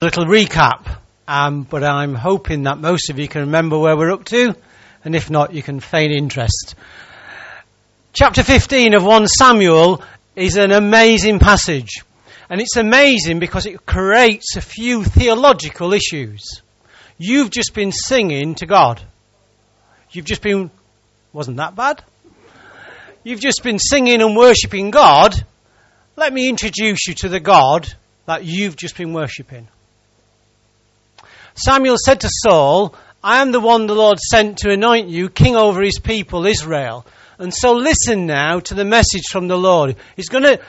little recap, um, but I'm hoping that most of you can remember where we're up to, and if not, you can feign interest. Chapter 15 of 1 Samuel is an amazing passage, and it's amazing because it creates a few theological issues. You've just been singing to God. You've just been, wasn't that bad? You've just been singing and worshipping God. Let me introduce you to the God that you've just been worshipping. Samuel said to Saul, I am the one the Lord sent to anoint you king over his people, Israel. And so listen now to the message from the Lord. He's going to,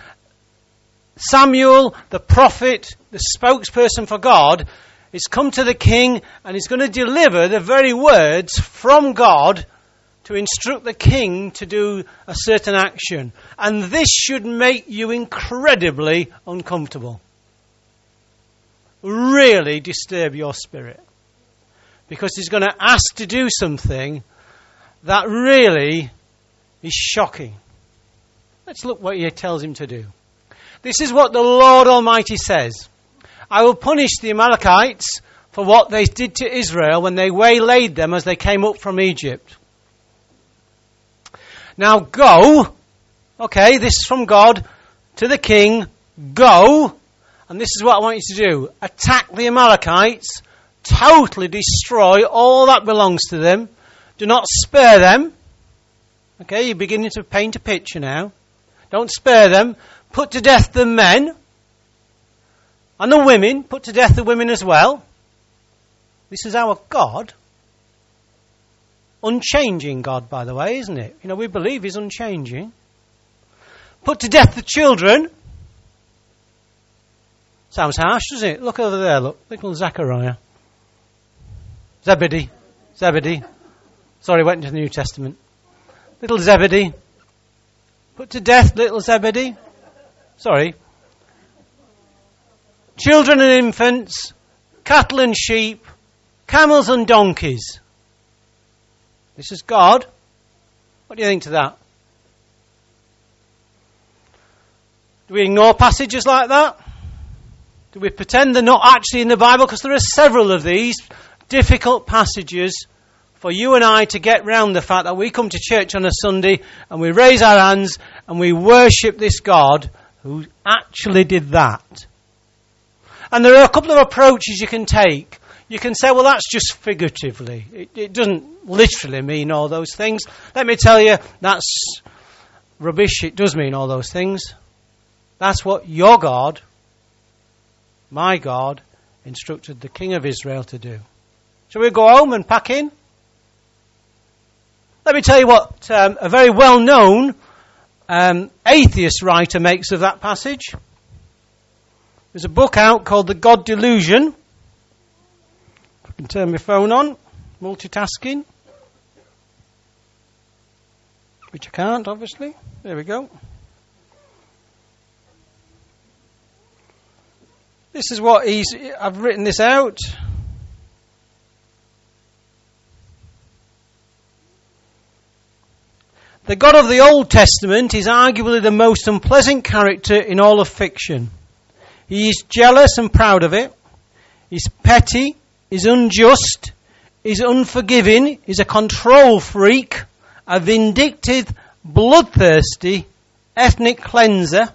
Samuel, the prophet, the spokesperson for God, is come to the king and he's going to deliver the very words from God to instruct the king to do a certain action. And this should make you incredibly uncomfortable really disturb your spirit. Because he's going to ask to do something that really is shocking. Let's look what he tells him to do. This is what the Lord Almighty says I will punish the Amalekites for what they did to Israel when they waylaid them as they came up from Egypt. Now go, okay, this is from God to the king, go and this is what I want you to do attack the Amalekites, totally destroy all that belongs to them, do not spare them. Okay, you're beginning to paint a picture now. Don't spare them. Put to death the men and the women. Put to death the women as well. This is our God. Unchanging God, by the way, isn't it? You know, we believe He's unchanging. Put to death the children. Sounds harsh, doesn't it? Look over there, look. Little Zechariah. Zebedee. Zebedee. Sorry, went into the New Testament. Little Zebedee. Put to death little Zebedee. Sorry. Children and infants, cattle and sheep, camels and donkeys. This is God. What do you think to that? Do we ignore passages like that? Do we pretend they're not actually in the Bible? Because there are several of these difficult passages for you and I to get round the fact that we come to church on a Sunday and we raise our hands and we worship this God who actually did that. And there are a couple of approaches you can take. You can say, well, that's just figuratively. It, it doesn't literally mean all those things. Let me tell you, that's rubbish. It does mean all those things. That's what your God my God instructed the king of Israel to do. Shall we go home and pack in? Let me tell you what um, a very well known um, atheist writer makes of that passage. There's a book out called The God Delusion. I can turn my phone on, multitasking. Which I can't, obviously. There we go. This is what he's. I've written this out. The God of the Old Testament is arguably the most unpleasant character in all of fiction. He is jealous and proud of it. He's petty. He's unjust. He's unforgiving. He's a control freak. A vindictive, bloodthirsty, ethnic cleanser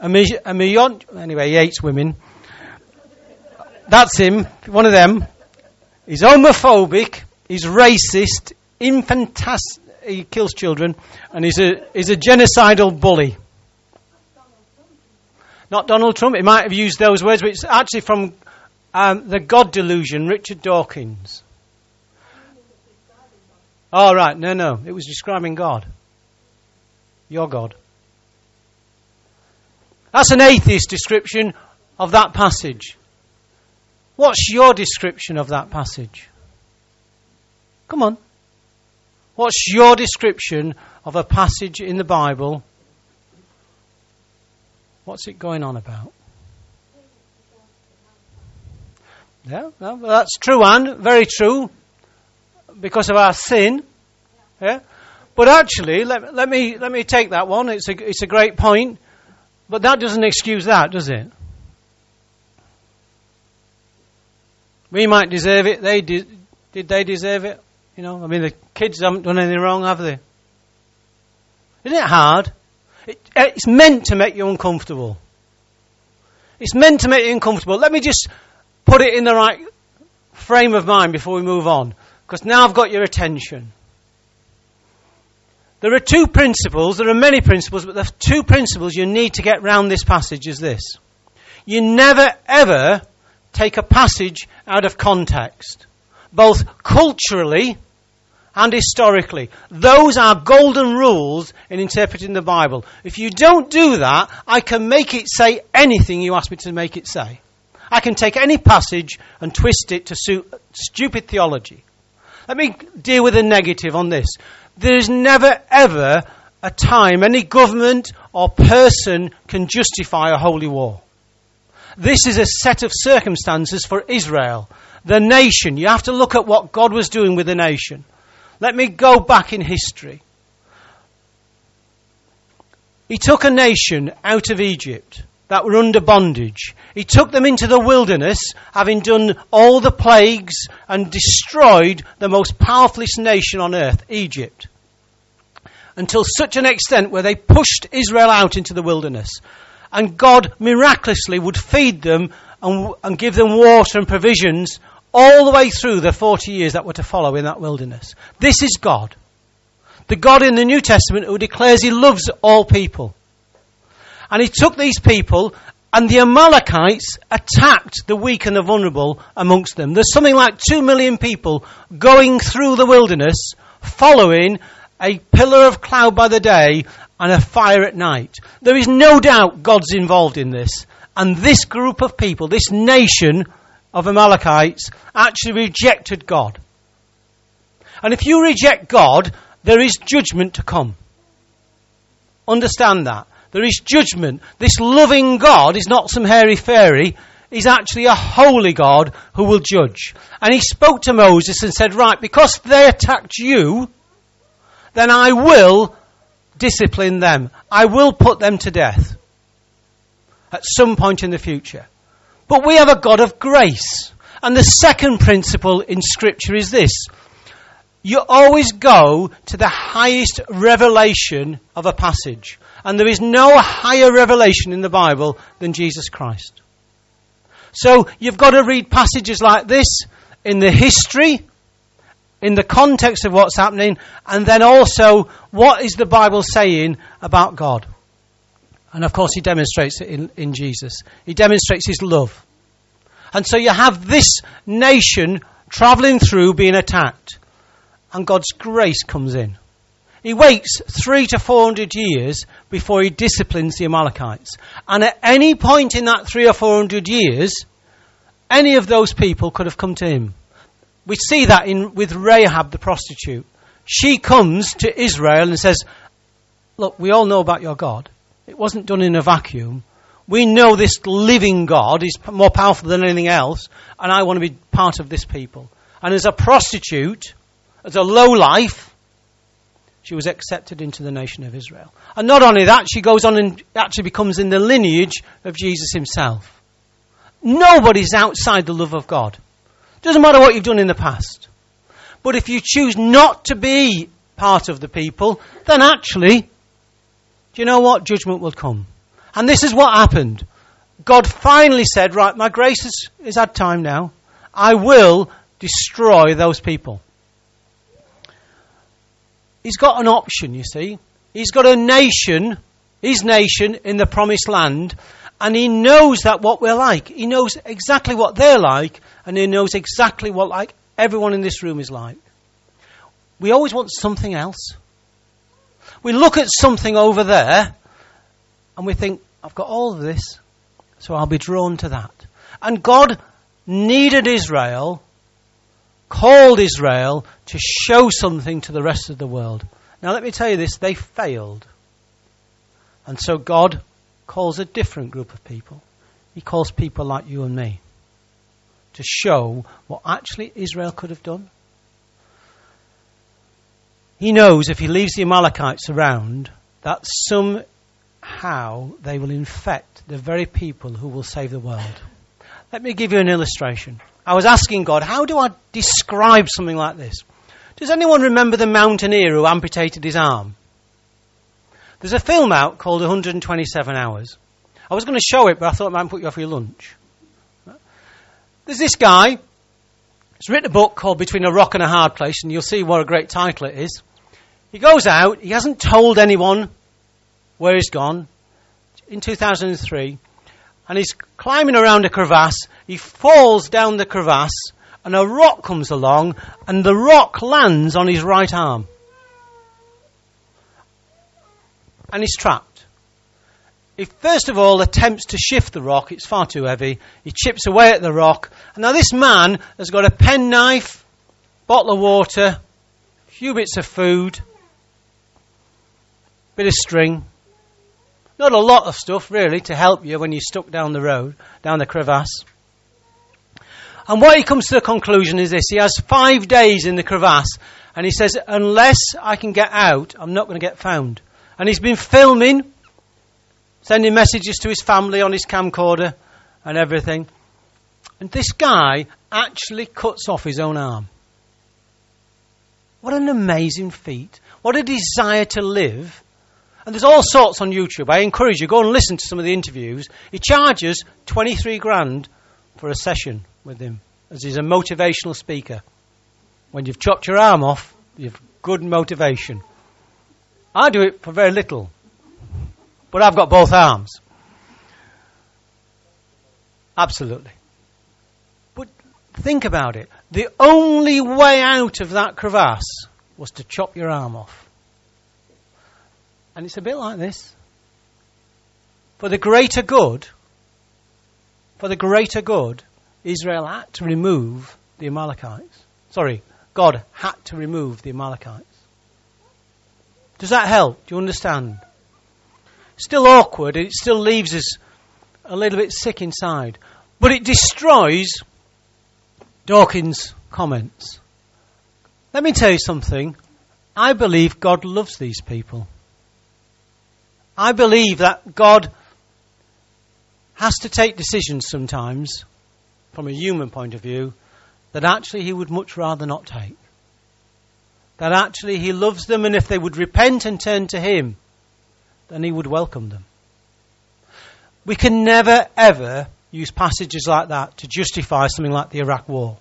a, million, anyway, he hates women. That's him, one of them. He's homophobic, he's racist, infantastic, he kills children, and he's a, he's a genocidal bully. Not Donald Trump, he might have used those words, but it's actually from um, The God Delusion, Richard Dawkins. Oh, right, no, no, it was describing God. Your God. That's an atheist description of that passage. What's your description of that passage? Come on. What's your description of a passage in the Bible? What's it going on about? Yeah, well, that's true, Anne. Very true. Because of our sin. Yeah. But actually, let, let me let me take that one. It's a it's a great point. But that doesn't excuse that, does it? We might deserve it. They did. Did they deserve it? You know, I mean, the kids haven't done anything wrong, have they? Isn't it hard? It, eh, it's meant to make you uncomfortable. It's meant to make you uncomfortable. Let me just put it in the right frame of mind before we move on, because now I've got your attention. There are two principles, there are many principles, but the two principles you need to get round this passage is this. You never ever take a passage out of context, both culturally and historically. Those are golden rules in interpreting the Bible. If you don't do that, I can make it say anything you ask me to make it say. I can take any passage and twist it to suit stupid theology. Let me deal with the negative on this. There is never ever a time any government or person can justify a holy war. This is a set of circumstances for Israel, the nation. You have to look at what God was doing with the nation. Let me go back in history. He took a nation out of Egypt that were under bondage. He took them into the wilderness, having done all the plagues and destroyed the most powerfulest nation on earth, Egypt. Until such an extent where they pushed Israel out into the wilderness. And God miraculously would feed them and, and give them water and provisions all the way through the 40 years that were to follow in that wilderness. This is God. The God in the New Testament who declares he loves all people. And he took these people and the Amalekites attacked the weak and the vulnerable amongst them. There's something like two million people going through the wilderness following a pillar of cloud by the day and a fire at night. There is no doubt God's involved in this. And this group of people, this nation of Amalekites, actually rejected God. And if you reject God, there is judgment to come. Understand that. There is judgment. This loving God is not some hairy fairy. He's actually a holy God who will judge. And he spoke to Moses and said, Right, because they attacked you, then I will discipline them. I will put them to death at some point in the future. But we have a God of grace. And the second principle in Scripture is this you always go to the highest revelation of a passage. And there is no higher revelation in the Bible than Jesus Christ. So you've got to read passages like this in the history, in the context of what's happening, and then also what is the Bible saying about God. And of course, he demonstrates it in, in Jesus. He demonstrates his love. And so you have this nation traveling through being attacked. And God's grace comes in. He waits three to four hundred years before he disciplines the Amalekites. And at any point in that three or four hundred years, any of those people could have come to him. We see that in, with Rahab the prostitute. She comes to Israel and says, Look, we all know about your God. It wasn't done in a vacuum. We know this living God is more powerful than anything else, and I want to be part of this people. And as a prostitute, as a low life, she was accepted into the nation of Israel. And not only that, she goes on and actually becomes in the lineage of Jesus himself. Nobody's outside the love of God. Doesn't matter what you've done in the past. But if you choose not to be part of the people, then actually, do you know what? Judgment will come. And this is what happened. God finally said, Right, my grace is, is had time now. I will destroy those people. He's got an option, you see. He's got a nation, his nation, in the promised land, and he knows that what we're like. He knows exactly what they're like, and he knows exactly what like everyone in this room is like. We always want something else. We look at something over there, and we think, I've got all of this, so I'll be drawn to that. And God needed Israel called Israel to show something to the rest of the world. Now, let me tell you this they failed. And so God calls a different group of people. He calls people like you and me to show what actually Israel could have done. He knows if he leaves the Amalekites around, that somehow they will infect the very people who will save the world. Let me give you an illustration. I was asking God, how do I describe something like this? Does anyone remember the mountaineer who amputated his arm? There's a film out called 127 Hours. I was going to show it, but I thought it might put you off your lunch. There's this guy. He's written a book called Between a Rock and a Hard Place, and you'll see what a great title it is. He goes out. He hasn't told anyone where he's gone. In 2003, and he's climbing around a crevasse. He falls down the crevasse, and a rock comes along, and the rock lands on his right arm. And he's trapped. He first of all attempts to shift the rock, it's far too heavy. He chips away at the rock. And now this man has got a penknife, bottle of water, a few bits of food, bit of string. Not a lot of stuff, really, to help you when you're stuck down the road, down the crevasse. And what he comes to the conclusion is this he has five days in the crevasse, and he says, Unless I can get out, I'm not going to get found. And he's been filming, sending messages to his family on his camcorder and everything. And this guy actually cuts off his own arm. What an amazing feat. What a desire to live. And there's all sorts on YouTube. I encourage you, go and listen to some of the interviews. He charges 23 grand for a session with him, as he's a motivational speaker. When you've chopped your arm off, you've good motivation. I do it for very little, but I've got both arms. Absolutely. But think about it. The only way out of that crevasse was to chop your arm off. And it's a bit like this. For the greater good, for the greater good, Israel had to remove the Amalekites. Sorry, God had to remove the Amalekites. Does that help? Do you understand? Still awkward, it still leaves us a little bit sick inside. But it destroys Dawkins' comments. Let me tell you something. I believe God loves these people. I believe that God has to take decisions sometimes, from a human point of view, that actually He would much rather not take that actually he loves them and if they would repent and turn to him, then he would welcome them. We can never ever use passages like that to justify something like the Iraq War.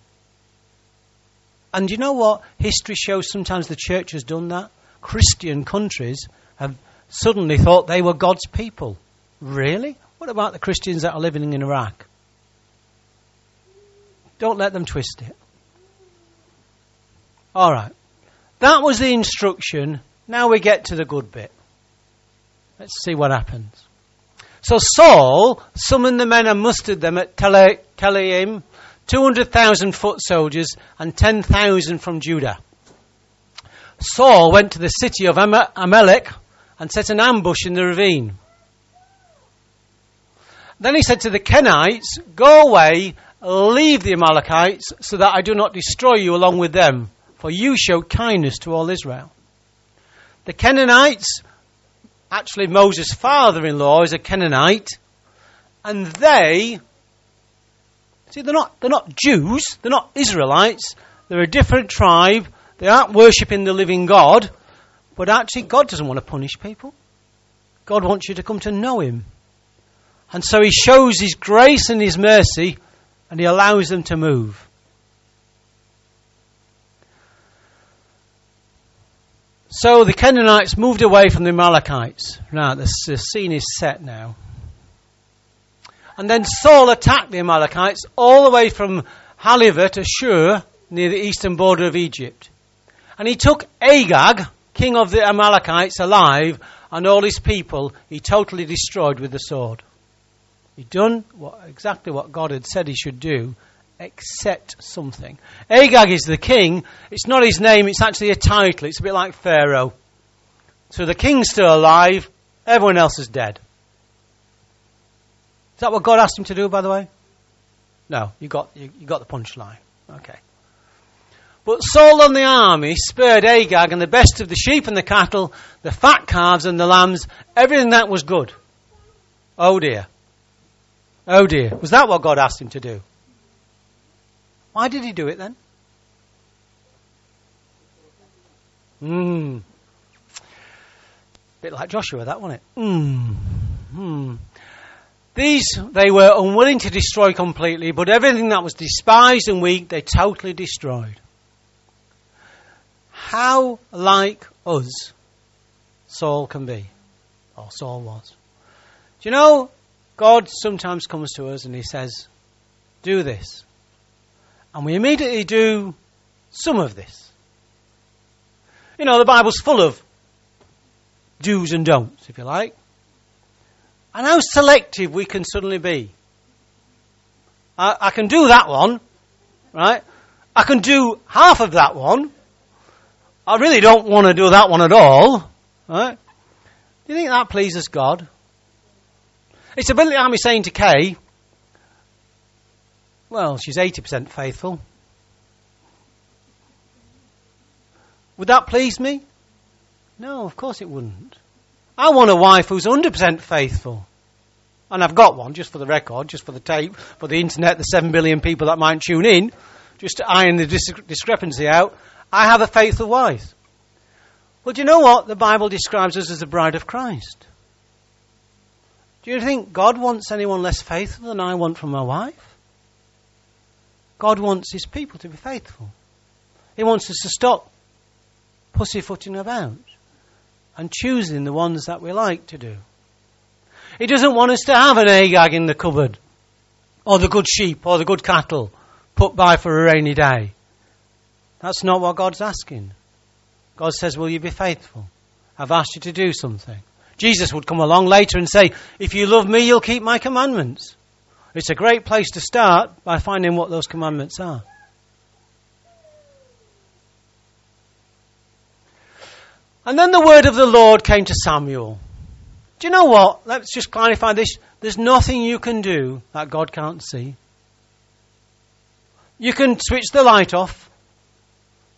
And you know what? History shows sometimes the church has done that. Christian countries have suddenly thought they were God's people. Really? What about the Christians that are living in Iraq? Don't let them twist it. All right. That was the instruction. Now we get to the good bit. Let's see what happens. So Saul summoned the men and mustered them at Telaim, 200,000 foot soldiers and 10,000 from Judah. Saul went to the city of Amalek and set an ambush in the ravine. Then he said to the Kenites, Go away, leave the Amalekites, so that I do not destroy you along with them for you showed kindness to all Israel. The Canaanites, actually Moses' father in law is a Canaanite, and they, see, they're not, they're not Jews, they're not Israelites, they're a different tribe, they aren't worshipping the living God, but actually God doesn't want to punish people. God wants you to come to know Him. And so He shows His grace and His mercy, and He allows them to move. So the Canaanites moved away from the Amalekites. Now the, scene is set now. And then Saul attacked the Amalekites all the way from Havilah to Shur, near the eastern border of Egypt. And he took Agag, king of the Amalekites, alive, and all his people he totally destroyed with the sword. He'd done what, exactly what God had said he should do, except something. Agag is the king. It's not his name, it's actually a title. It's a bit like Pharaoh. So the king's still alive, everyone else is dead. Is that what God asked him to do, by the way? No, you got, you, you got the punchline. Okay. But Saul and the army spared Agag and the best of the sheep and the cattle, the fat calves and the lambs, everything that was good. Oh dear. Oh dear. Was that what God asked him to do? Why did he do it then? Hmm. Bit like Joshua, that wasn't it? Hmm. Hmm. These they were unwilling to destroy completely, but everything that was despised and weak they totally destroyed. How like us Saul can be, or Saul was. Do you know, God sometimes comes to us and he says, Do this. And we immediately do some of this. You know, the Bible's full of do's and don'ts, if you like. And how selective we can suddenly be. I, I can do that one, right? I can do half of that one. I really don't want to do that one at all, right? Do you think that pleases God? It's a bit like me saying to Kay, well, she's 80% faithful. Would that please me? No, of course it wouldn't. I want a wife who's 100% faithful. And I've got one, just for the record, just for the tape, for the internet, the 7 billion people that might tune in, just to iron the dis- discrepancy out. I have a faithful wife. Well, do you know what? The Bible describes us as the bride of Christ. Do you think God wants anyone less faithful than I want from my wife? God wants his people to be faithful. He wants us to stop pussyfooting about and choosing the ones that we like to do. He doesn't want us to have an Agag in the cupboard, or the good sheep, or the good cattle put by for a rainy day. That's not what God's asking. God says, Will you be faithful? I've asked you to do something. Jesus would come along later and say, If you love me, you'll keep my commandments. It's a great place to start by finding what those commandments are. And then the word of the Lord came to Samuel. Do you know what? Let's just clarify this. There's nothing you can do that God can't see. You can switch the light off.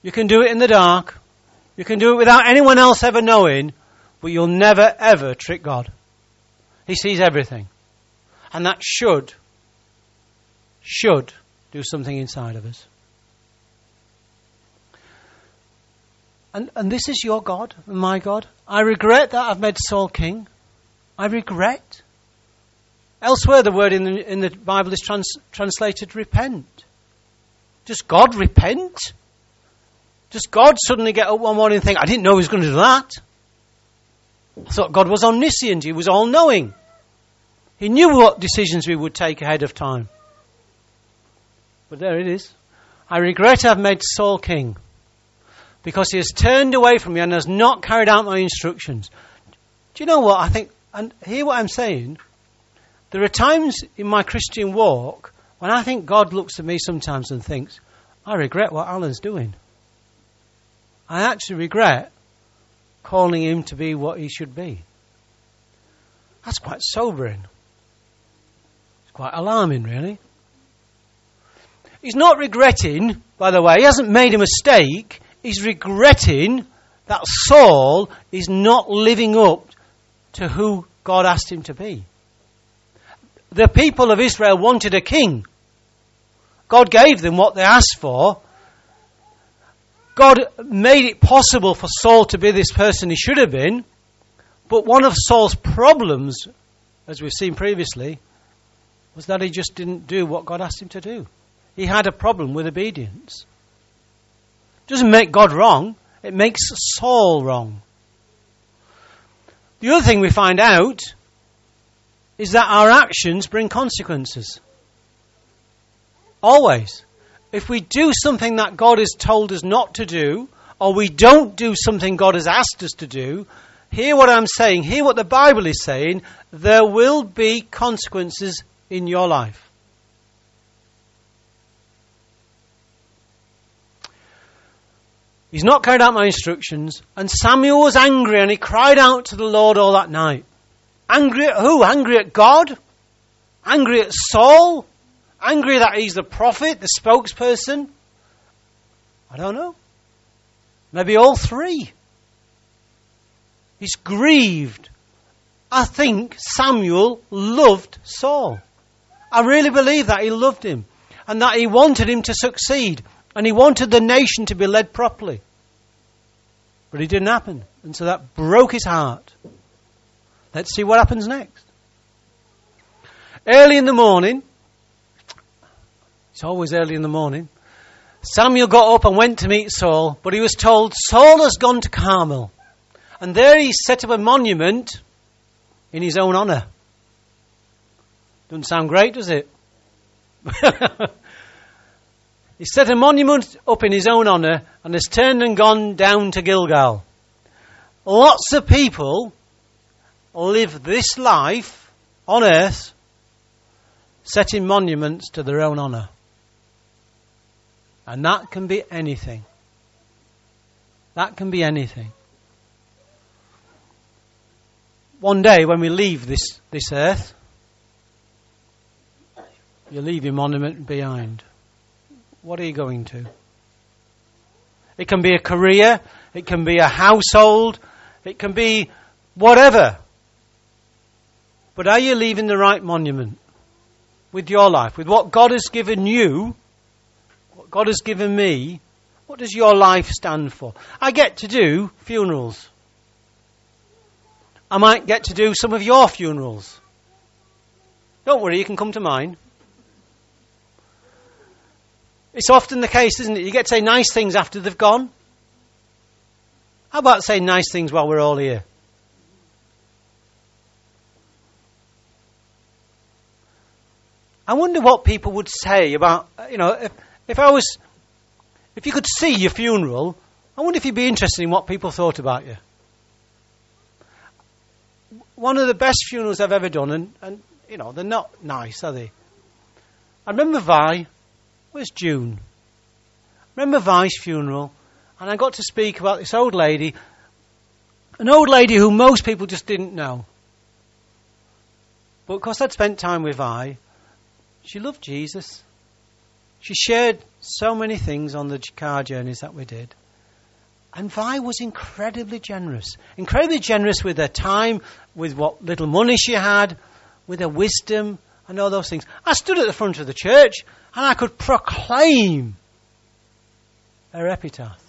You can do it in the dark. You can do it without anyone else ever knowing, but you'll never ever trick God. He sees everything. And that should, should do something inside of us. And, and this is your God, my God. I regret that I've made Saul king. I regret. Elsewhere, the word in the, in the Bible is trans, translated repent. Does God repent? Does God suddenly get up one morning and think, I didn't know he was going to do that? I thought God was omniscient, he was all knowing. He knew what decisions we would take ahead of time. But there it is. I regret I've made Saul king because he has turned away from me and has not carried out my instructions. Do you know what? I think, and hear what I'm saying. There are times in my Christian walk when I think God looks at me sometimes and thinks, I regret what Alan's doing. I actually regret calling him to be what he should be. That's quite sobering. It's quite alarming, really. He's not regretting, by the way, he hasn't made a mistake he's regretting that Saul is not living up to who God asked him to be. The people of Israel wanted a king. God gave them what they asked for. God made it possible for Saul to be this person he should have been. But one of Saul's problems, as we've seen previously, was that he just didn't do what God asked him to do. He had a problem with obedience It doesn't make God wrong, it makes Saul wrong. The other thing we find out is that our actions bring consequences. Always. If we do something that God has told us not to do, or we don't do something God has asked us to do, hear what I'm saying, hear what the Bible is saying, there will be consequences in your life. He's not carried out my instructions. And Samuel was angry and he cried out to the Lord all that night. Angry at who? Angry at God? Angry at Saul? Angry that he's the prophet, the spokesperson? I don't know. Maybe all three. He's grieved. I think Samuel loved Saul. I really believe that he loved him. and that he wanted him to succeed. And he wanted the nation to be led properly. But it didn't happen. And so that broke his heart. Let's see what happens next. Early in the morning, it's always early in the morning, Samuel got up and went to meet Saul, but he was told, Saul has gone to Carmel. And there he set up a monument in his own honour. Doesn't sound great, does it? he set a monument up in his own honour and has turned and gone down to Gilgal. Lots of people live this life on earth setting monuments to their own honour. And that can be anything. That can be anything. One day when we leave this, this earth, you leave your monument behind. What are you going to? It can be a career, it can be a household, it can be whatever. But are you leaving the right monument with your life, with what God has given you? God has given me, what does your life stand for? I get to do funerals. I might get to do some of your funerals. Don't worry, you can come to mine. It's often the case, isn't it? You get to say nice things after they've gone. How about saying nice things while we're all here? I wonder what people would say about, you know, if, if I was, if you could see your funeral, I wonder if you'd be interested in what people thought about you. One of the best funerals I've ever done, and, and you know, they're not nice, are they? I remember Vi, where's June? I remember Vi's funeral, and I got to speak about this old lady, an old lady who most people just didn't know. But because I'd spent time with Vi, she loved Jesus. She shared so many things on the car journeys that we did. And Vi was incredibly generous. Incredibly generous with her time, with what little money she had, with her wisdom, and all those things. I stood at the front of the church and I could proclaim her epitaph.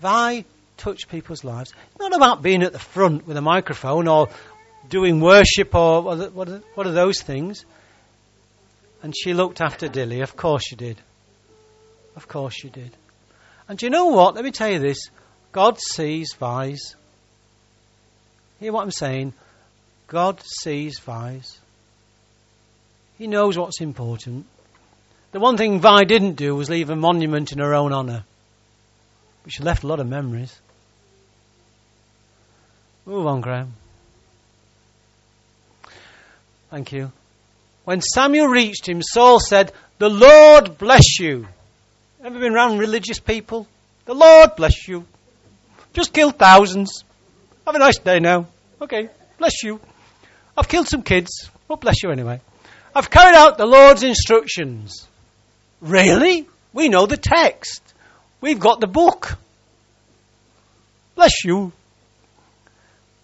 Vi touched people's lives. It's not about being at the front with a microphone or doing worship or what are those things. And she looked after Dilly. Of course she did. Of course she did. And do you know what? Let me tell you this. God sees Vi's. Hear what I'm saying? God sees Vi's. He knows what's important. The one thing Vi didn't do was leave a monument in her own honour. But she left a lot of memories. Move on, Graham. Thank you. When Samuel reached him, Saul said, The Lord bless you. Ever been around religious people? The Lord bless you. Just killed thousands. Have a nice day now. Okay, bless you. I've killed some kids. Well, bless you anyway. I've carried out the Lord's instructions. Really? We know the text. We've got the book. Bless you.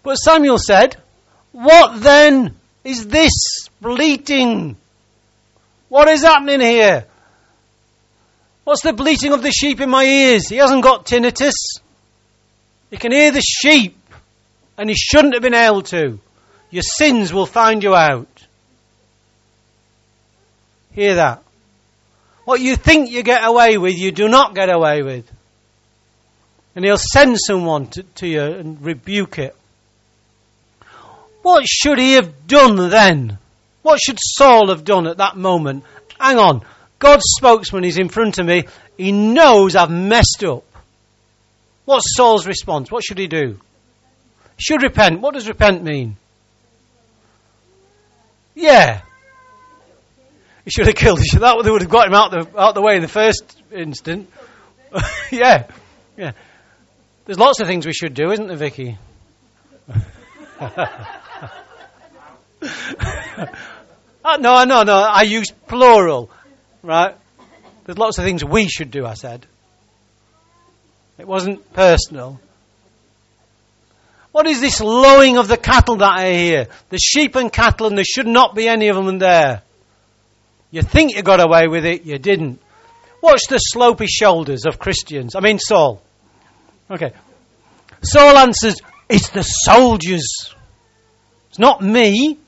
But Samuel said, What then? is this bleating? What is happening here? What's the bleating of the sheep in my ears? He hasn't got tinnitus. He can hear the sheep, and he shouldn't have been able to. Your sins will find you out. Hear that? What you think you get away with, you do not get away with. And he'll send someone to, to you and rebuke it. What should he have done then? What should Saul have done at that moment? Hang on. God's spokesman is in front of me. He knows I've messed up. What's Saul's response? What should he do? Should repent. What does repent mean? Yeah. He should have killed him. That would have got him out the, out the way in the first instant. yeah. Yeah. There's lots of things we should do, isn't there, Vicky? oh, no, no, no. I use plural, right? There's lots of things we should do, I said. It wasn't personal. What is this lowing of the cattle that I hear? The sheep and cattle, and there should not be any of them there. You think you got away with it, you didn't. Watch the slopy shoulders of Christians. I mean, Saul. Okay. Saul answers, It's the soldiers. It's not me.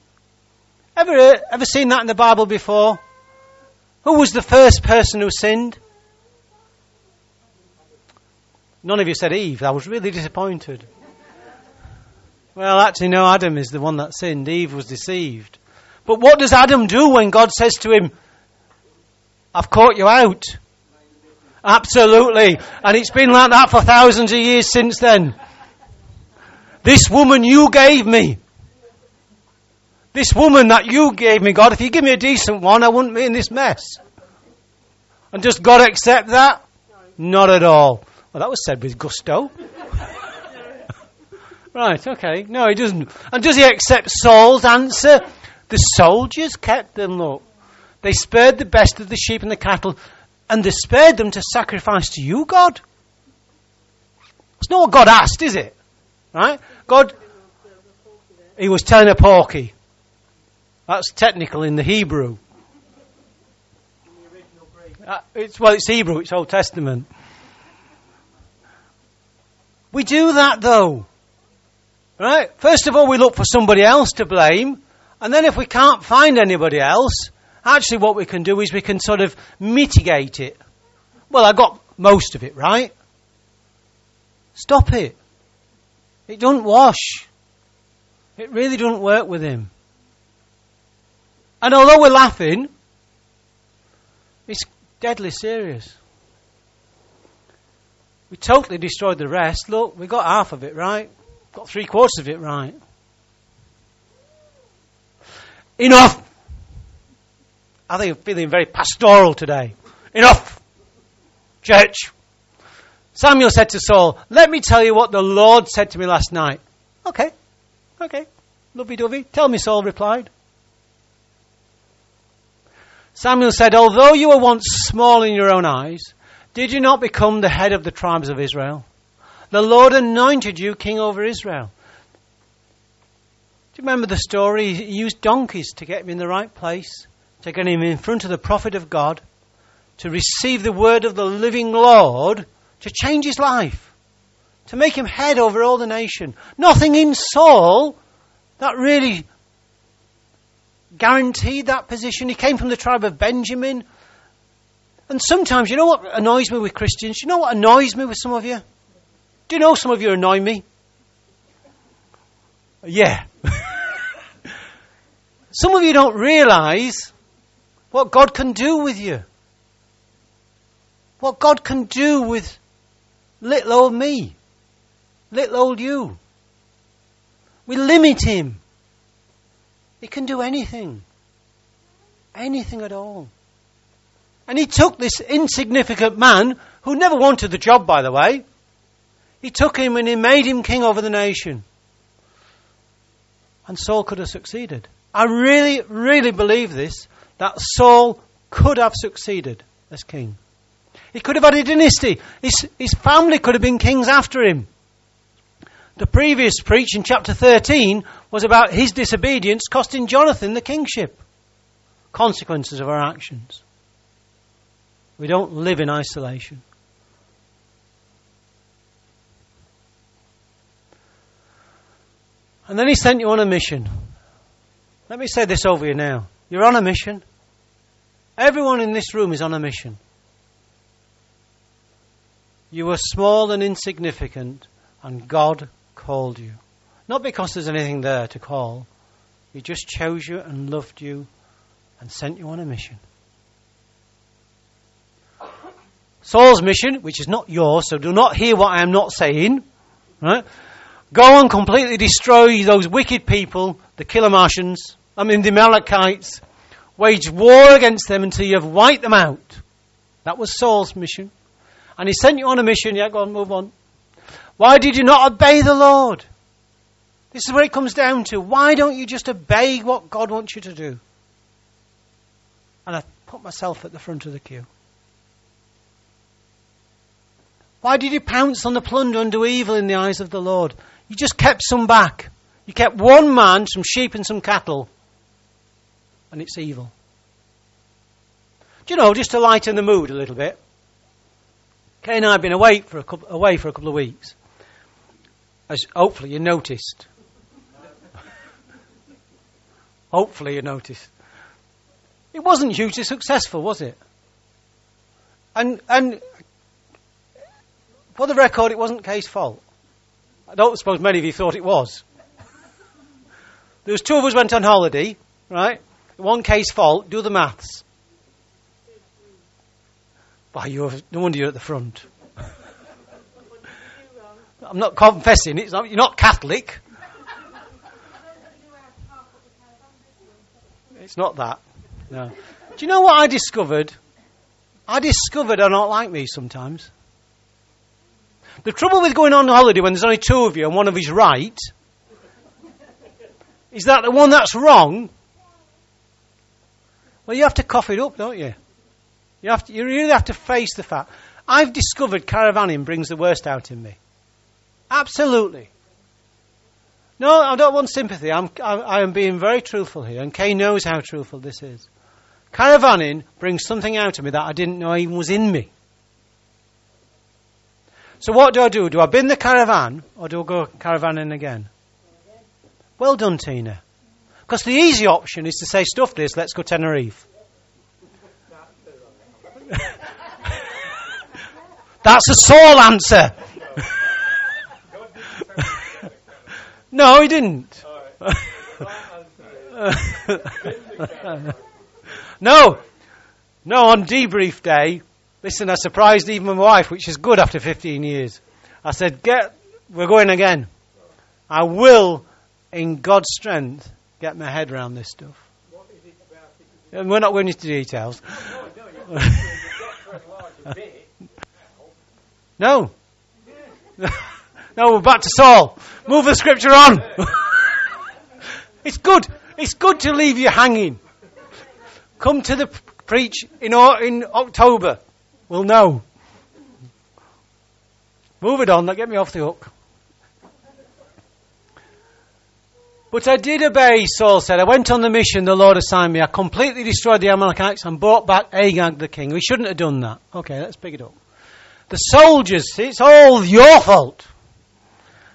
Ever, ever seen that in the Bible before? Who was the first person who sinned? None of you said Eve. I was really disappointed. Well, actually, no, Adam is the one that sinned. Eve was deceived. But what does Adam do when God says to him, I've caught you out? Absolutely. And it's been like that for thousands of years since then. This woman you gave me. This woman that you gave me, God, if you give me a decent one, I wouldn't be in this mess. And does God accept that? Not at all. Well, that was said with gusto. right, okay. No, he doesn't. And does he accept Saul's answer? The soldiers kept them, look. They spared the best of the sheep and the cattle, and they spared them to sacrifice to you, God. It's not what God asked, is it? Right? God, he was telling a porky. That's technical in the Hebrew. Uh, it's, well, it's Hebrew, it's Old Testament. We do that though. Right? First of all, we look for somebody else to blame. And then if we can't find anybody else, actually what we can do is we can sort of mitigate it. Well, I got most of it, right? Stop it. It doesn't wash. It really doesn't work with him. And although we're laughing, it's deadly serious. We totally destroyed the rest. Look, we got half of it right. Got three quarters of it right. Enough! I think I'm feeling very pastoral today. Enough! Church! Samuel said to Saul, Let me tell you what the Lord said to me last night. Okay, okay, lovey dovey. Tell me, Saul replied. Samuel said, Although you were once small in your own eyes, did you not become the head of the tribes of Israel? The Lord anointed you king over Israel. Do you remember the story? He used donkeys to get him in the right place, to get him in front of the prophet of God, to receive the word of the living Lord, to change his life, to make him head over all the nation. Nothing in Saul that really guaranteed that position. He came from the tribe of Benjamin. And sometimes, you know what annoys me with Christians? You know what annoys me with some of you? Do you know some of you annoy me? Yeah. some of you don't realize what God can do with you. What God can do with little old me, little old you. We limit Him. He can do anything. Anything at all. And he took this insignificant man, who never wanted the job, by the way, he took him and he made him king over the nation. And Saul could have succeeded. I really, really believe this, that Saul could have succeeded as king. He could have had a dynasty. His, his family could have been kings after him. The previous preach in chapter 13 was about his disobedience costing Jonathan the kingship. Consequences of our actions. We don't live in isolation. And then he sent you on a mission. Let me say this over you now. You're on a mission. Everyone in this room is on a mission. You were small and insignificant, and God called you. Not because there's anything there to call. He just chose you and loved you and sent you on a mission. Saul's mission, which is not yours, so do not hear what I am not saying, right? Go and completely destroy those wicked people, the Kilamartians, I mean the Amalekites, wage war against them until you have wiped them out. That was Saul's mission. And he sent you on a mission, yeah, go on, move on. Why did you not obey the Lord? This is where it comes down to. Why don't you just obey what God wants you to do? And I put myself at the front of the queue. Why did you pounce on the plunder and do evil in the eyes of the Lord? You just kept some back. You kept one man, some sheep and some cattle, and it's evil. Do you know, just to lighten the mood a little bit, Kay and I have been away for a couple, away for a couple of weeks. As hopefully you noticed. hopefully you noticed. It wasn't hugely successful, was it? And and for the record, it wasn't Kay's fault. I don't suppose many of you thought it was. There was two of us went on holiday, right? One Kay's fault. Do the maths. Why, you're, no wonder you're at the front. I'm not confessing. It's not, you're not Catholic. It's not that. No. Do you know what I discovered? I discovered I don't like me sometimes. The trouble with going on holiday when there's only two of you and one of you's right is that the one that's wrong, well, you have to cough it up, don't you? You, have to, you really have to face the fact. I've discovered caravanning brings the worst out in me. Absolutely. No, I don't want sympathy. I'm, I, I am being very truthful here, and Kay knows how truthful this is. Caravanning brings something out of me that I didn't know even was in me. So what do I do? Do I bin the caravan or do I go caravanning again? Well done, Tina. Because the easy option is to say, stuff this, let's go Tenerife. That's a Saul answer. No, he didn't. no, no, on debrief day, listen, I surprised even my wife, which is good after 15 years. I said, get, we're going again. I will in God's strength, get my head around this stuff. And we're not going into details. no. no, we're back to Saul. Move the scripture on. it's good. It's good to leave you hanging. Come to the preach in, in October. We'll know. Move it on. Don't get me off the hook. But I did obey, Saul said. I went on the mission the Lord assigned me. I completely destroyed the Amalekites and brought back Agag the king. We shouldn't have done that. Okay, let's pick it up. The soldiers, it's all your fault.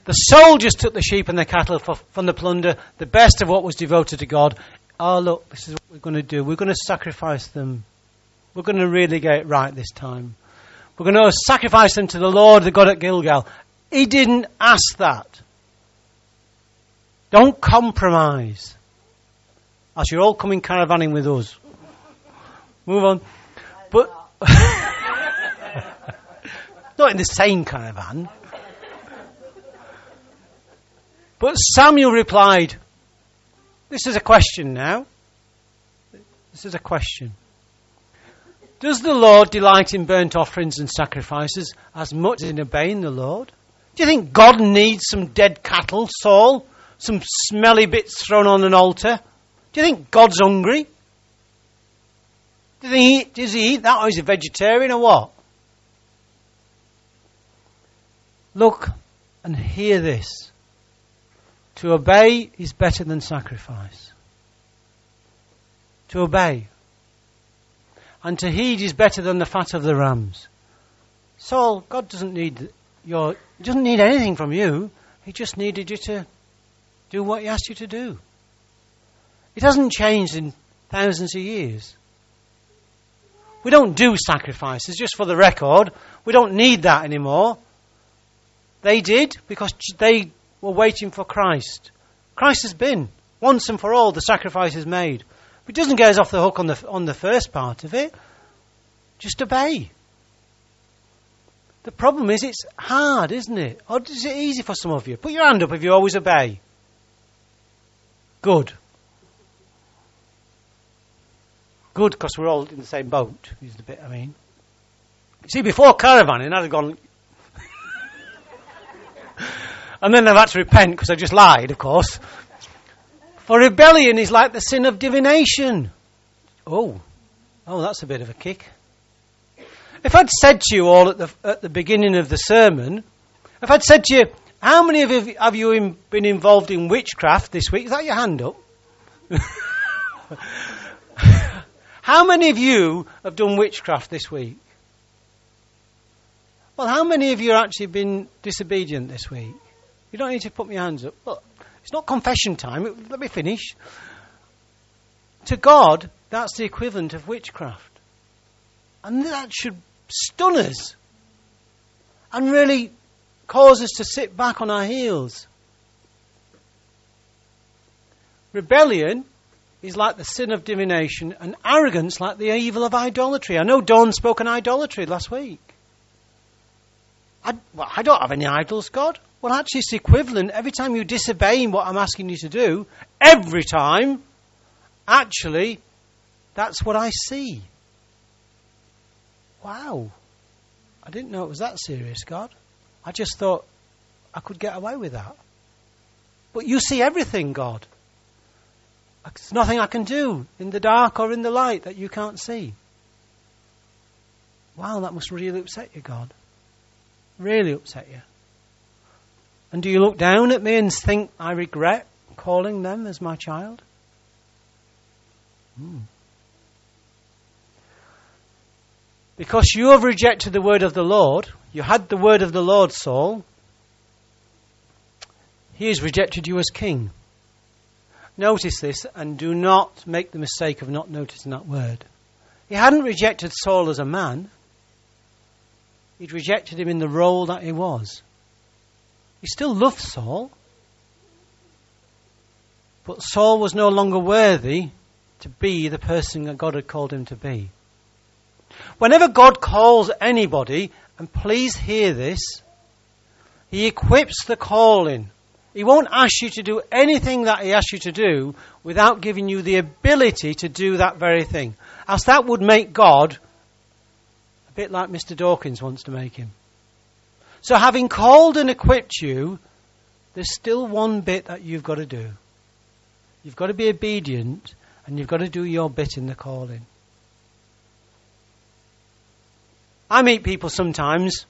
The soldiers took the sheep and the cattle for, from the plunder, the best of what was devoted to God. Oh, look, this is what we're going to do. We're going to sacrifice them. We're going to really get it right this time. We're going to sacrifice them to the Lord, the God at Gilgal. He didn't ask that. Don't compromise. As you're all coming caravanning with us. Move on. But not in the same caravan. But Samuel replied, This is a question now. This is a question. Does the Lord delight in burnt offerings and sacrifices as much as in obeying the Lord? Do you think God needs some dead cattle, Saul? some smelly bits thrown on an altar. Do you think God's hungry? Does he eat, does he eat that or is he a vegetarian or what? Look and hear this. To obey is better than sacrifice. To obey. And to heed is better than the fat of the rams. Saul, God doesn't need your, doesn't need anything from you. He just needed you to do what He asked you to do. It hasn't changed in thousands of years. We don't do sacrifices, just for the record. We don't need that anymore. They did because they were waiting for Christ. Christ has been, once and for all, the sacrifice is made. But it doesn't get us off the hook on the, on the first part of it. Just obey. The problem is it's hard, isn't it? Or is it easy for some of you? Put your hand up if you always obey. Good. Good because we're all in the same boat, is the bit I mean. See, before caravanning, I'd have gone. And then I've had to repent because I just lied, of course. For rebellion is like the sin of divination. Oh, oh, that's a bit of a kick. If I'd said to you all at the, at the beginning of the sermon, if I'd said to you, how many of you have you been involved in witchcraft this week? Is that your hand up? How many of you have done witchcraft this week? Well, how many of you have actually been disobedient this week? You don't need to put your hands up. Look, it's not confession time. Let me finish. To God, that's the equivalent of witchcraft. And that should stun us and really cause us to sit back on our heels. Rebellion is like the sin of divination, and arrogance like the evil of idolatry. I know Dawn spoke on idolatry last week. I, well, I don't have any idols, God. Well, actually, it's equivalent. Every time you're disobeying what I'm asking you to do, every time, actually, that's what I see. Wow. I didn't know it was that serious, God. I just thought I could get away with that. But you see everything, God. There's nothing I can do in the dark or in the light that you can't see. Wow, that must really upset you, God. Really upset you. And do you look down at me and think I regret calling them as my child? Hmm. Because you have rejected the word of the Lord, you had the word of the Lord, Saul, he has rejected you as king. Notice this and do not make the mistake of not noticing that word. He hadn't rejected Saul as a man, he'd rejected him in the role that he was. He still loved Saul, but Saul was no longer worthy to be the person that God had called him to be. Whenever God calls anybody, and please hear this, He equips the calling. He won't ask you to do anything that He asks you to do without giving you the ability to do that very thing. As that would make God a bit like Mr. Dawkins wants to make him. So, having called and equipped you, there's still one bit that you've got to do. You've got to be obedient and you've got to do your bit in the calling. I meet people sometimes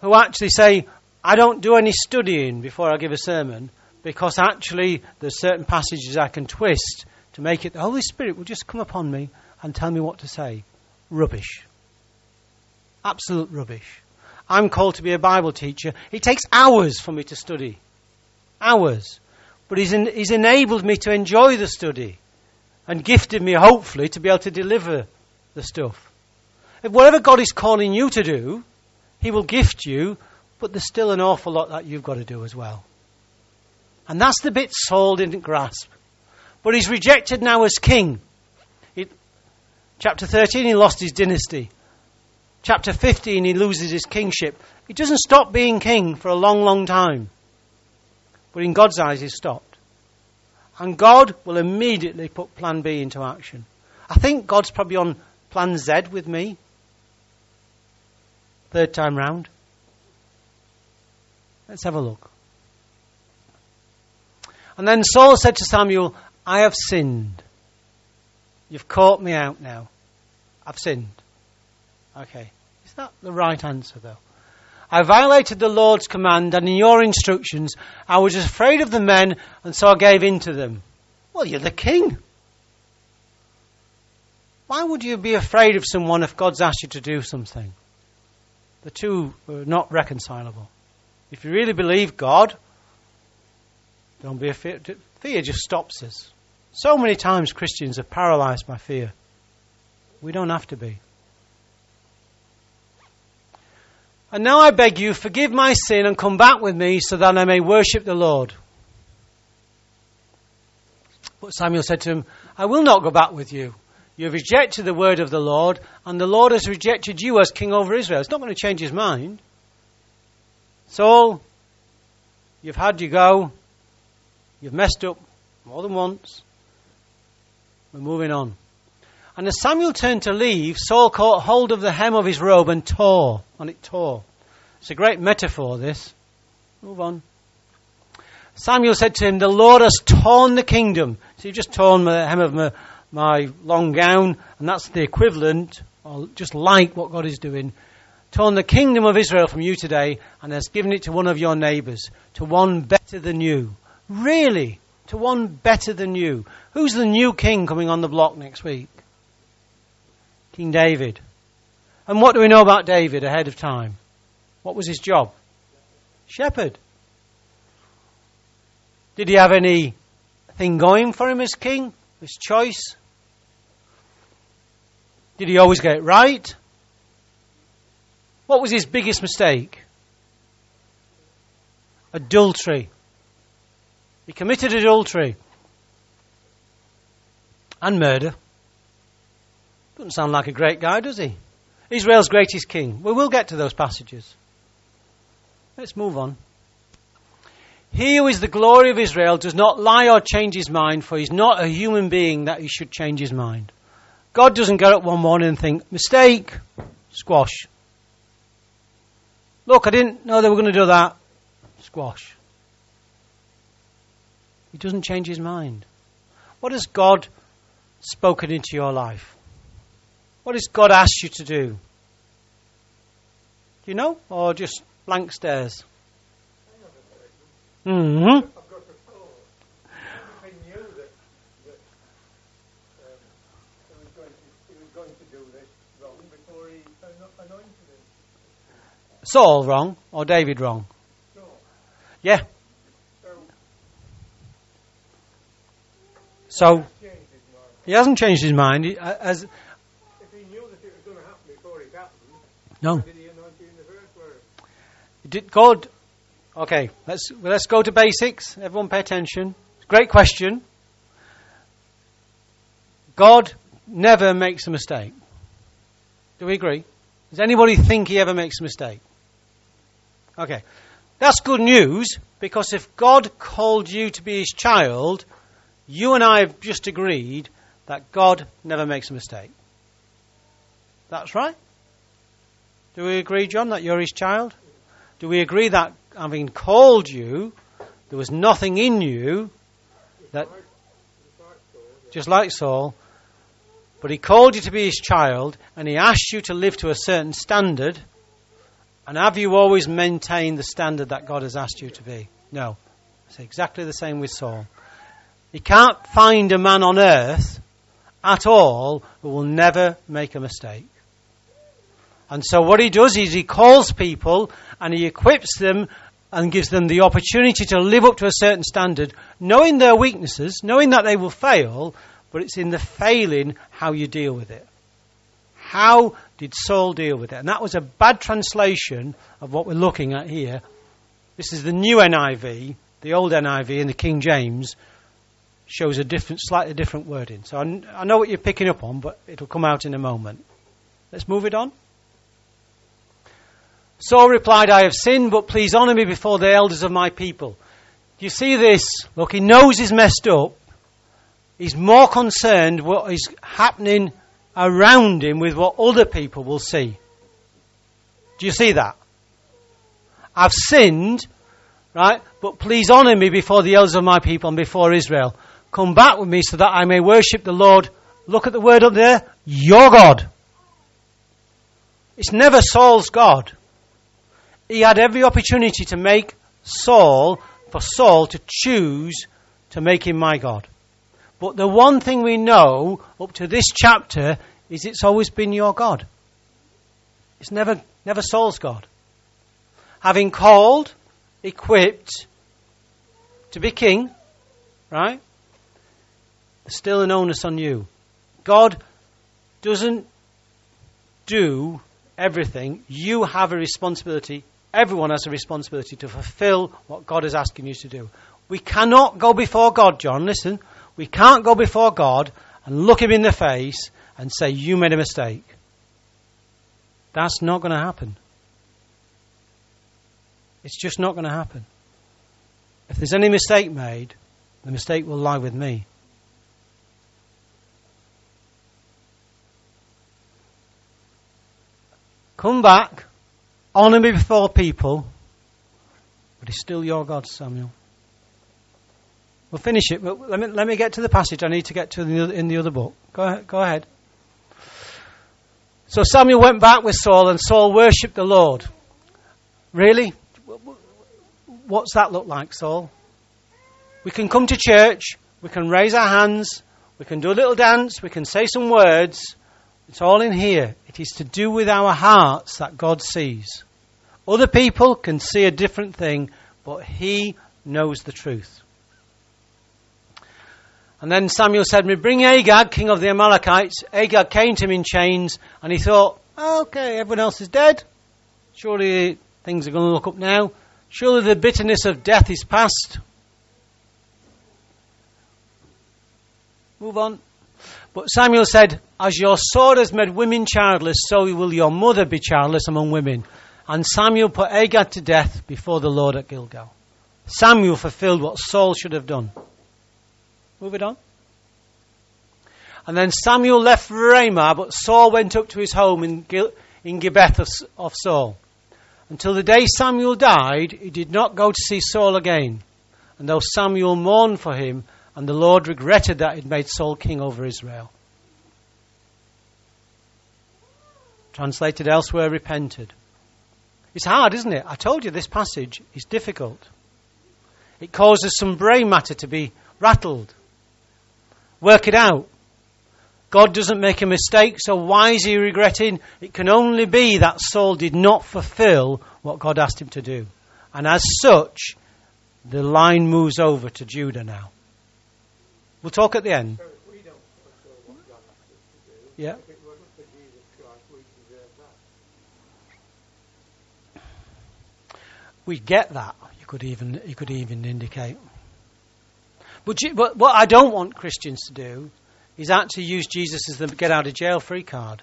who actually say, I don't do any studying before I give a sermon because actually there's certain passages I can twist to make it the Holy Spirit will just come upon me and tell me what to say. Rubbish. Absolute rubbish. I'm called to be a Bible teacher. It takes hours for me to study. Hours. But he's, he's enabled me to enjoy the study and gifted me, hopefully, to be able to deliver the stuff. If Whatever God is calling you to do, He will gift you, but there's still an awful lot that you've got to do as well. And that's the bit Saul didn't grasp. But he's rejected now as king. He, chapter 13, he lost his dynasty. Chapter 15, he loses his kingship. He doesn't stop being king for a long, long time. But in God's eyes, he's stopped. And God will immediately put plan B into action. I think God's probably on plan Z with me. Third time round. Let's have a look. And then Saul said to Samuel, I have sinned. You've caught me out now. I've sinned. Okay. Is that the right answer, though? I violated the Lord's command, and in your instructions, I was afraid of the men, and so I gave in to them. Well, you're the king. Why would you be afraid of someone if God's asked you to do something? The two are not reconcilable. If you really believe God, don't be afraid. Fear just stops us. So many times Christians are paralyzed by fear. We don't have to be. And now I beg you, forgive my sin and come back with me so that I may worship the Lord. But Samuel said to him, I will not go back with you. You have rejected the word of the Lord, and the Lord has rejected you as king over Israel. It's not going to change his mind. Saul, you've had your go. You've messed up more than once. We're moving on. And as Samuel turned to leave, Saul caught hold of the hem of his robe and tore, and it tore. It's a great metaphor, this. Move on. Samuel said to him, The Lord has torn the kingdom. So you've just torn the hem of my, my long gown, and that's the equivalent, or just like what God is doing, torn the kingdom of Israel from you today and has given it to one of your neighbors, to one better than you. Really? To one better than you. Who's the new king coming on the block next week? King David. And what do we know about David ahead of time? What was his job? Shepherd. Did he have anything going for him as king? His choice? Did he always get it right? What was his biggest mistake? Adultery. He committed adultery and murder. Doesn't sound like a great guy, does he? Israel's greatest king. We will get to those passages. Let's move on. He who is the glory of Israel does not lie or change his mind, for he's not a human being that he should change his mind. God doesn't get up one morning and think, mistake, squash. Look, I didn't know they were going to do that. Squash. He doesn't change his mind. What has God spoken into your life? What has God asked you to do? Do you know? Or just blank stares? I've got a thought. He knew that that he was going to he was going to do this wrong before he anointed. Saul wrong or David wrong? Yeah. So he hasn't changed his mind. He, uh, as, if he knew that it was going to happen before it happened, no. did he anoint you in the first place? Did God? Okay, let's let's go to basics. Everyone, pay attention. Great question. God never makes a mistake. Do we agree? Does anybody think he ever makes a mistake? Okay. That's good news because if God called you to be his child, you and I have just agreed that God never makes a mistake. That's right. Do we agree, John, that you're his child? Do we agree that having called you, there was nothing in you that, just like Saul, but he called you to be his child and he asked you to live to a certain standard and have you always maintained the standard that God has asked you to be? No. It's exactly the same with Saul. You can't find a man on earth at all who will never make a mistake. And so what he does is he calls people and he equips them and gives them the opportunity to live up to a certain standard, knowing their weaknesses, knowing that they will fail, but it's in the failing how you deal with it. How did Saul deal with it? And that was a bad translation of what we're looking at here. This is the new NIV, the old NIV, and the King James shows a different, slightly different wording. So I, I know what you're picking up on, but it'll come out in a moment. Let's move it on. Saul replied, I have sinned, but please honour me before the elders of my people. Do you see this? Look, he knows he's messed up. He's more concerned what is happening around him with what other people will see. Do you see that? I've sinned, right? But please honour me before the elders of my people and before Israel. Come back with me so that I may worship the Lord. Look at the word up there. Your God. It's never Saul's God. He had every opportunity to make Saul, for Saul to choose to make him my God. But the one thing we know up to this chapter is it's always been your God. It's never, never Saul's God. Having called, equipped to be king, right? Still an onus on you. God doesn't do everything. You have a responsibility. Everyone has a responsibility to fulfill what God is asking you to do. We cannot go before God, John, listen. We can't go before God and look him in the face and say, You made a mistake. That's not going to happen. It's just not going to happen. If there's any mistake made, the mistake will lie with me. Come back, honour me before people, but he's still your God, Samuel. We'll finish it, but let me, let me get to the passage I need to get to in the other, in the other book. Go go ahead. So Samuel went back with Saul, and Saul worshipped the Lord. Really? What's that look like, Saul? We can come to church, we can raise our hands, we can do a little dance, we can say some words. It's all in here. It is to do with our hearts that God sees. Other people can see a different thing, but He knows the truth. And then Samuel said, Me bring Agag, king of the Amalekites. Agag came to him in chains, and he thought, Okay, everyone else is dead. Surely things are going to look up now. Surely the bitterness of death is past. Move on. But Samuel said, As your sword has made women childless, so will your mother be childless among women. And Samuel put Agag to death before the Lord at Gilgal. Samuel fulfilled what Saul should have done. Move it on. And then Samuel left Ramah, but Saul went up to his home in, Gil- in of, of Saul. Until the day Samuel died, he did not go to see Saul again. And though Samuel mourned for him, and the Lord regretted that he'd made Saul king over Israel. Translated elsewhere, repented. It's hard, isn't it? I told you this passage is difficult. It causes some brain matter to be rattled. Work it out. God doesn't make a mistake, so why is he regretting? It can only be that Saul did not fulfill what God asked him to do. And as such, the line moves over to Judah now. We'll talk at the end. We don't fulfill what God asked us to do, Yeah. if it wasn't for Jesus Christ, we. We get that. You could even you could even indicate. But, you- but what I don't want Christians to do is actually use Jesus as the get out of jail free card.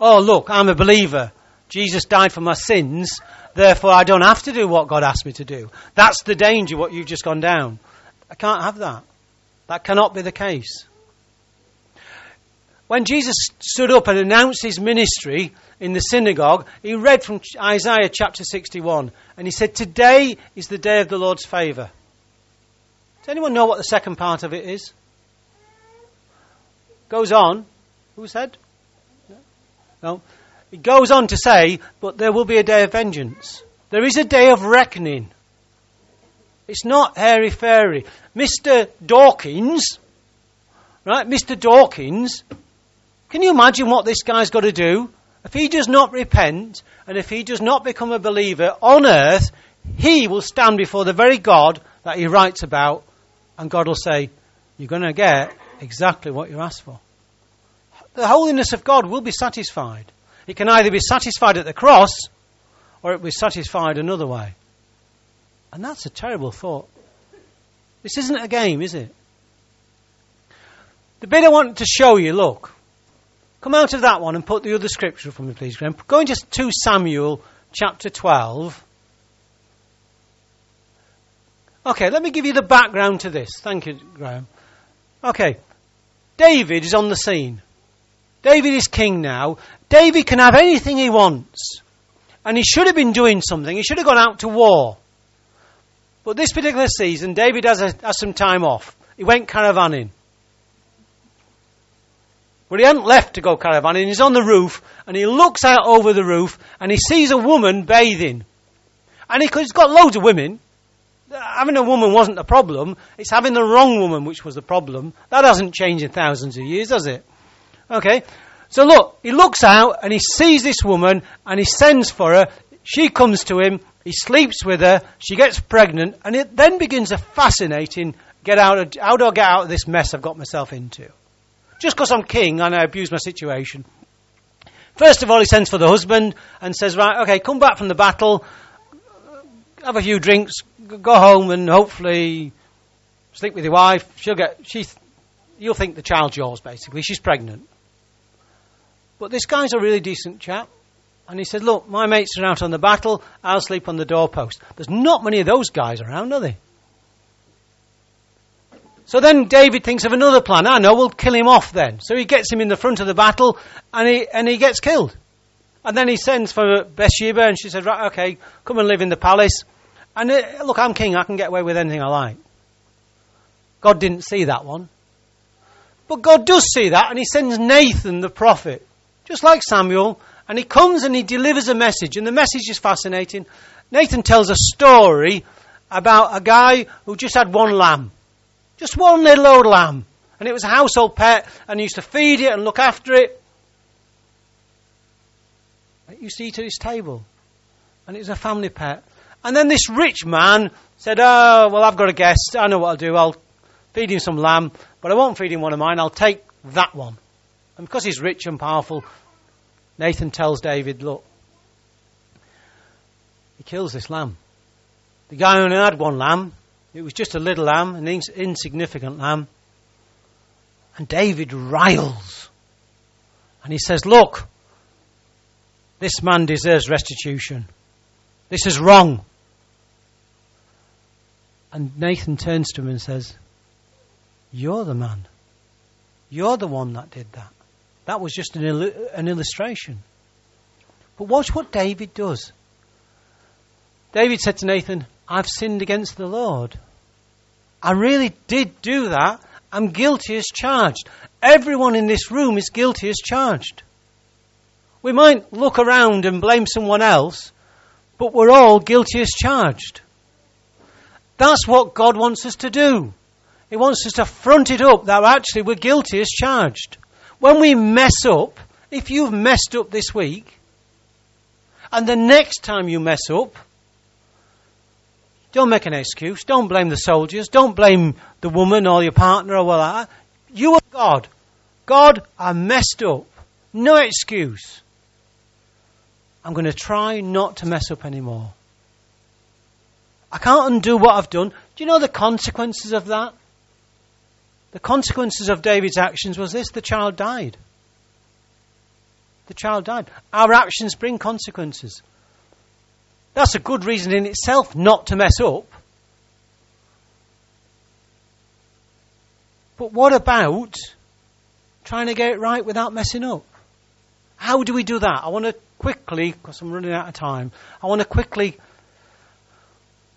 Oh look, I'm a believer. Jesus died for my sins, therefore I don't have to do what God asked me to do. That's the danger. What you've just gone down. I can't have that. That cannot be the case. When Jesus stood up and announced his ministry in the synagogue, he read from Isaiah chapter 61 and he said, Today is the day of the Lord's favour. Does anyone know what the second part of it is? Goes on. Who said? No. It goes on to say, But there will be a day of vengeance. There is a day of reckoning. It's not hairy fairy. Mr. Dawkins, right? Mr. Dawkins, can you imagine what this guy's got to do? If he does not repent and if he does not become a believer on earth, he will stand before the very God that he writes about, and God will say, You're going to get exactly what you asked for. The holiness of God will be satisfied. It can either be satisfied at the cross or it will be satisfied another way. And that's a terrible thought. This isn't a game, is it? The bit I want to show you, look. Come out of that one and put the other scripture for me, please, Graham. Go into 2 Samuel chapter 12. Okay, let me give you the background to this. Thank you, Graham. Okay, David is on the scene. David is king now. David can have anything he wants. And he should have been doing something. He should have gone out to war. But this particular season, David has, a, has some time off. He went caravanning. But he hadn't left to go caravanning. He's on the roof and he looks out over the roof and he sees a woman bathing. And he, he's got loads of women. Having a woman wasn't the problem. It's having the wrong woman which was the problem. That hasn't changed in thousands of years, has it? Okay. So look, he looks out and he sees this woman and he sends for her. She comes to him. He sleeps with her. She gets pregnant and it then begins a fascinating get out of, how do I get out of this mess I've got myself into? Just because I'm king and I abuse my situation. First of all, he sends for the husband and says, right, okay, come back from the battle, have a few drinks, go home and hopefully sleep with your wife. She'll get, she, you'll think the child's yours basically. She's pregnant. But this guy's a really decent chap. And he said, look, my mates are out on the battle, I'll sleep on the doorpost. There's not many of those guys around, are there? So then David thinks of another plan. I know, we'll kill him off then. So he gets him in the front of the battle and he, and he gets killed. And then he sends for Bathsheba and she says, right, okay, come and live in the palace. And uh, look, I'm king, I can get away with anything I like. God didn't see that one. But God does see that and he sends Nathan the prophet, just like Samuel, and he comes and he delivers a message. And the message is fascinating. Nathan tells a story about a guy who just had one lamb. Just one little old lamb. And it was a household pet, and he used to feed it and look after it. It used to eat at his table. And it was a family pet. And then this rich man said, Oh, well, I've got a guest. I know what I'll do. I'll feed him some lamb, but I won't feed him one of mine. I'll take that one. And because he's rich and powerful, Nathan tells David, Look, he kills this lamb. The guy only had one lamb. It was just a little lamb, an ins- insignificant lamb. And David riles. And he says, Look, this man deserves restitution. This is wrong. And Nathan turns to him and says, You're the man. You're the one that did that. That was just an, il- an illustration. But watch what David does. David said to Nathan, I've sinned against the Lord. I really did do that. I'm guilty as charged. Everyone in this room is guilty as charged. We might look around and blame someone else, but we're all guilty as charged. That's what God wants us to do. He wants us to front it up that actually we're guilty as charged. When we mess up, if you've messed up this week, and the next time you mess up, don't make an excuse. Don't blame the soldiers. Don't blame the woman or your partner or whatever. You are God. God, I messed up. No excuse. I'm going to try not to mess up anymore. I can't undo what I've done. Do you know the consequences of that? The consequences of David's actions was this the child died. The child died. Our actions bring consequences. That's a good reason in itself not to mess up. But what about trying to get it right without messing up? How do we do that? I want to quickly, because I'm running out of time, I want to quickly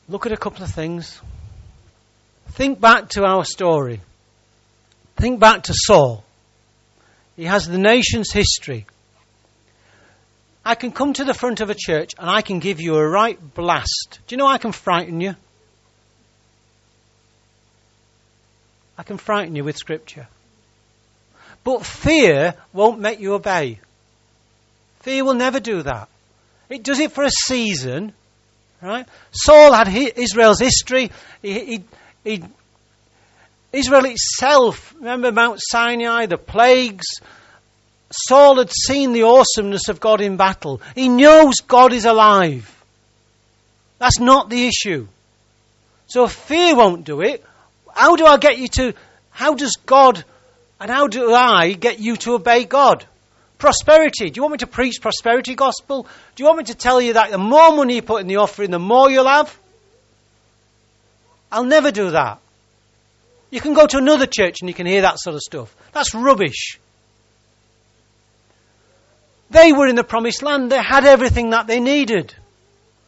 look at a couple of things. Think back to our story. Think back to Saul. He has the nation's history. I can come to the front of a church and I can give you a right blast. Do you know I can frighten you? I can frighten you with scripture. But fear won't make you obey. Fear will never do that. It does it for a season, right? Saul had Israel's history. He, he, he, Israel itself, remember Mount Sinai, the plagues. Saul had seen the awesomeness of God in battle. He knows God is alive. That's not the issue. So fear won't do it. How do I get you to, how does God, and how do I get you to obey God? Prosperity. Do you want me to preach prosperity gospel? Do you want me to tell you that the more money you put in the offering, the more you'll have? I'll never do that. You can go to another church and you can hear that sort of stuff. That's rubbish. They were in the promised land. They had everything that they needed.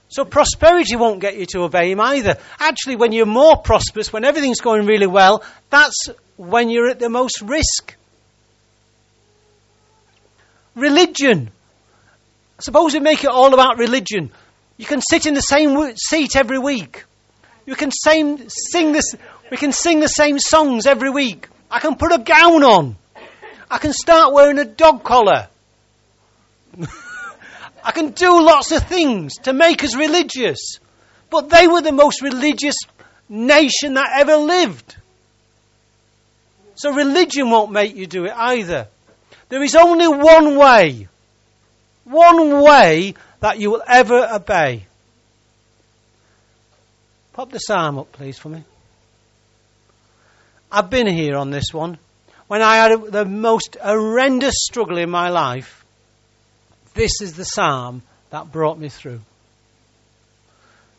So prosperity won't get you to obey him either. Actually, when you're more prosperous, when everything's going really well, that's when you're at the most risk. Religion. Suppose we make it all about religion. You can sit in the same seat every week. You can same, sing this, we can sing the same songs every week. I can put a gown on. I can start wearing a dog collar. I can do lots of things to make us religious. But they were the most religious nation that ever lived. So religion won't make you do it either. There is only one way, one way that you will ever obey. Pop the psalm up, please, for me. I've been here on this one. When I had the most horrendous struggle in my life, this is the psalm that brought me through.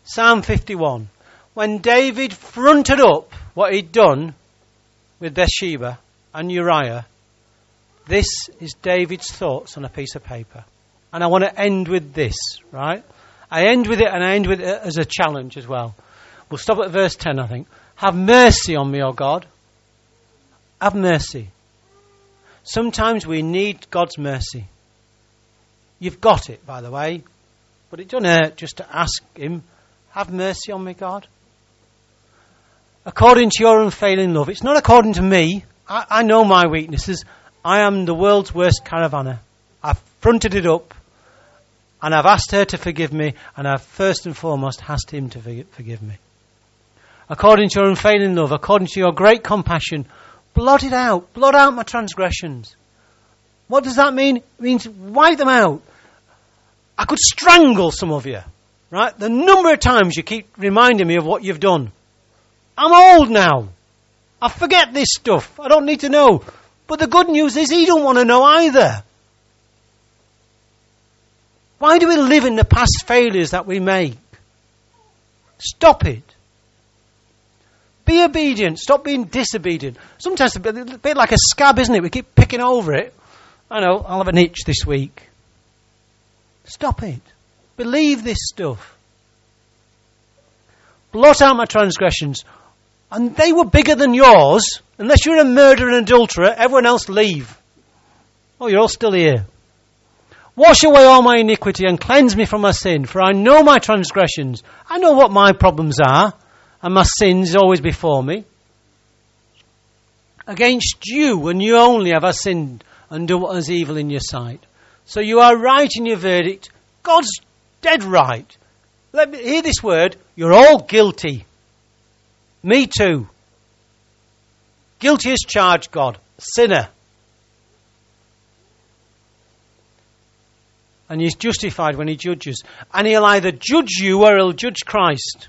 Psalm 51. When David fronted up what he'd done with Bathsheba and Uriah, this is David's thoughts on a piece of paper. And I want to end with this, right? I end with it and I end with it as a challenge as well. We'll stop at verse 10, I think. Have mercy on me, O God. Have mercy. Sometimes we need God's mercy. You've got it, by the way. But it doesn't hurt just to ask Him, Have mercy on me, God. According to your unfailing love. It's not according to me, I, I know my weaknesses. I am the world's worst caravanner. I've fronted it up, and I've asked her to forgive me, and I've first and foremost asked him to forgive me. According to your unfailing love, according to your great compassion, blot it out. Blot out my transgressions. What does that mean? It means wipe them out. I could strangle some of you, right? The number of times you keep reminding me of what you've done. I'm old now. I forget this stuff. I don't need to know. But the good news is he don't want to know either. Why do we live in the past failures that we make? Stop it. Be obedient. Stop being disobedient. Sometimes it's a bit like a scab, isn't it? We keep picking over it. I know, I'll have an itch this week. Stop it. Believe this stuff. Blot out my transgressions. And they were bigger than yours. Unless you're a murderer and adulterer, everyone else leave. Oh, you're all still here. Wash away all my iniquity and cleanse me from my sin, for I know my transgressions. I know what my problems are, and my sins always before me. Against you and you only have I sinned and done what is evil in your sight. So you are right in your verdict. God's dead right. Let me hear this word. You're all guilty. Me too. Guilty as charged, God. Sinner. And he's justified when he judges. And he'll either judge you or he'll judge Christ.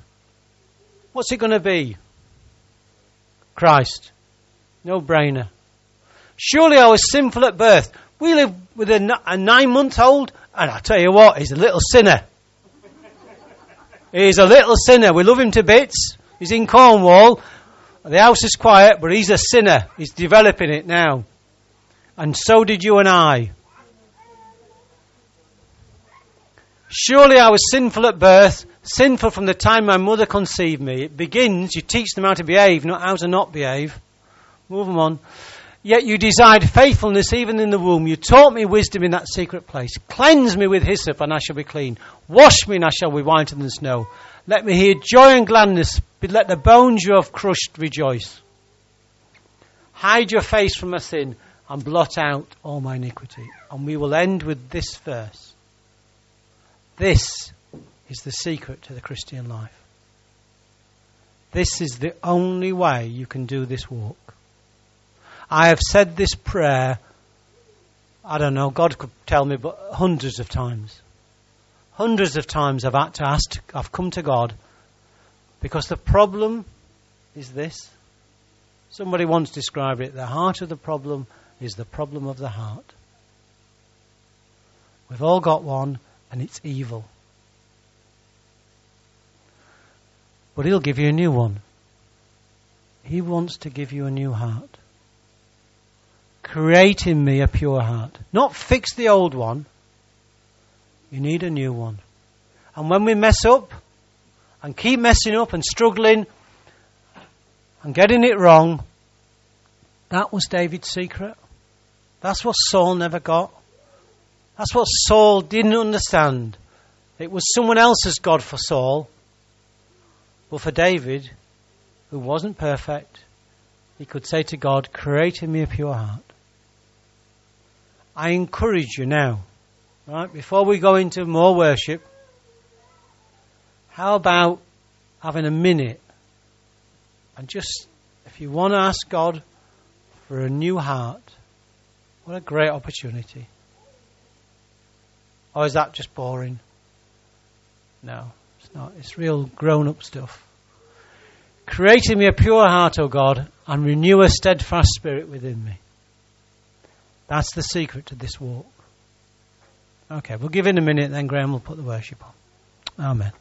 What's it going to be? Christ. No brainer. Surely I was sinful at birth. We live with a, a nine month old, and I tell you what, he's a little sinner. he's a little sinner. We love him to bits. He's in Cornwall. The house is quiet, but he's a sinner. He's developing it now. And so did you and I. Surely I was sinful at birth, sinful from the time my mother conceived me. It begins, you teach them how to behave, not how to not behave. Move them on. Yet you desired faithfulness even in the womb. You taught me wisdom in that secret place. Cleanse me with hyssop, and I shall be clean. Wash me, and I shall be whiter than snow. Let me hear joy and gladness, let the bones you have crushed rejoice. Hide your face from my sin, and blot out all my iniquity. And we will end with this verse. This is the secret to the Christian life. This is the only way you can do this walk. I have said this prayer, I don't know, God could tell me, but hundreds of times. Hundreds of times I've had to ask, I've come to God because the problem is this. Somebody once described it the heart of the problem is the problem of the heart. We've all got one, and it's evil. But He'll give you a new one. He wants to give you a new heart. Create in me a pure heart. Not fix the old one. You need a new one. And when we mess up and keep messing up and struggling and getting it wrong, that was David's secret. That's what Saul never got. That's what Saul didn't understand. It was someone else's God for Saul. But for David, who wasn't perfect, he could say to God, Create in me a pure heart. I encourage you now, right, before we go into more worship, how about having a minute and just, if you want to ask God for a new heart, what a great opportunity. Or is that just boring? No, it's. It's real grown up stuff. Create in me a pure heart, O God, and renew a steadfast spirit within me. That's the secret to this walk. Okay, we'll give in a minute, then Graham will put the worship on. Amen.